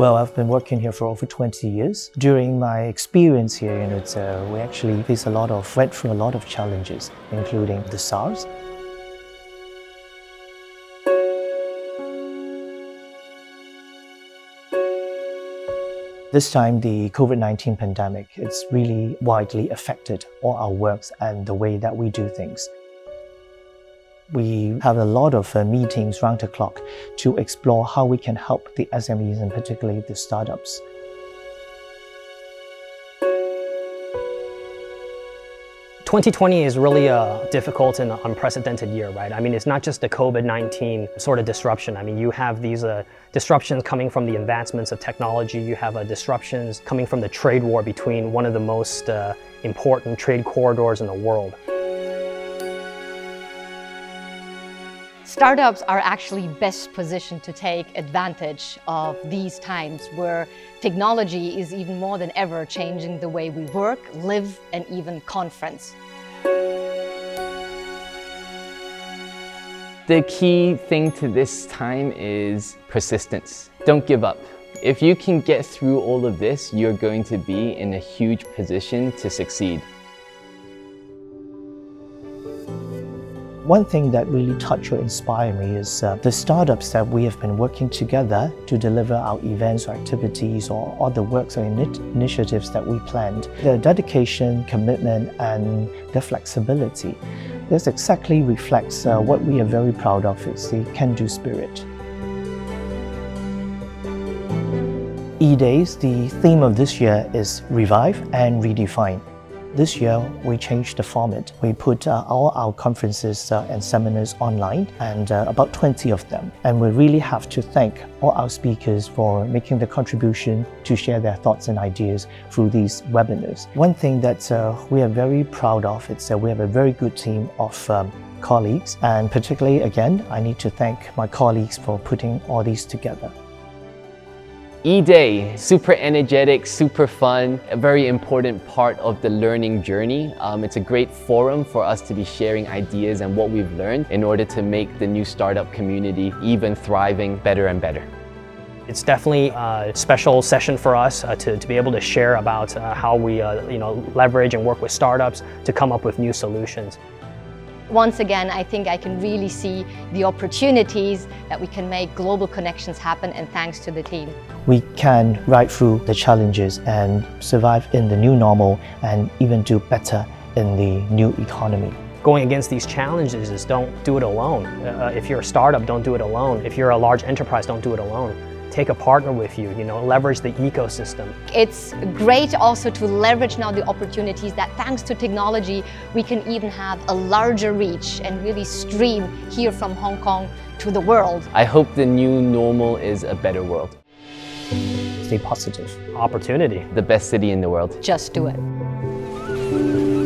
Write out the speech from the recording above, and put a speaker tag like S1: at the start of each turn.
S1: Well, I've been working here for over 20 years. During my experience here, you know, uh, we actually faced a lot of, went through a lot of challenges, including the SARS. This time, the COVID 19 pandemic, it's really widely affected all our works and the way that we do things. We have a lot of uh, meetings round the clock to explore how we can help the SMEs and particularly the startups.
S2: Twenty twenty is really a difficult and unprecedented year, right? I mean, it's not just the COVID nineteen sort of disruption. I mean, you have these uh, disruptions coming from the advancements of technology. You have uh, disruptions coming from the trade war between one of the most uh, important trade corridors in the world.
S3: Startups are actually best positioned to take advantage of these times where technology is even more than ever changing the way we work, live, and even conference.
S4: The key thing to this time is persistence. Don't give up. If you can get through all of this, you're going to be in a huge position to succeed.
S1: One thing that really touched or inspired me is uh, the startups that we have been working together to deliver our events or activities or other works or initiatives that we planned. Their dedication, commitment, and their flexibility. This exactly reflects uh, what we are very proud of. It's the can-do spirit. E-Days, the theme of this year is Revive and Redefine. This year, we changed the format. We put uh, all our conferences uh, and seminars online, and uh, about 20 of them. And we really have to thank all our speakers for making the contribution to share their thoughts and ideas through these webinars. One thing that uh, we are very proud of is that we have a very good team of um, colleagues, and particularly, again, I need to thank my colleagues for putting all these together.
S4: E-Day, super energetic, super fun, a very important part of the learning journey. Um, it's a great forum for us to be sharing ideas and what we've learned in order to make the new startup community even thriving better and better.
S2: It's definitely a special session for us uh, to, to be able to share about uh, how we uh, you know, leverage and work with startups to come up with new solutions
S3: once again, I think I can really see the opportunities that we can make global connections happen and thanks to the team.
S1: We can ride through the challenges and survive in the new normal and even do better in the new economy.
S2: Going against these challenges is don't do it alone. Uh, if you're a startup, don't do it alone. If you're a large enterprise, don't do it alone take a partner with you, you know, leverage the ecosystem.
S3: It's great also to leverage now the opportunities that thanks to technology, we can even have a larger reach and really stream here from Hong Kong to the world.
S4: I hope the new normal is a better world.
S1: Stay positive.
S2: Opportunity.
S4: The best city in the world.
S3: Just do it.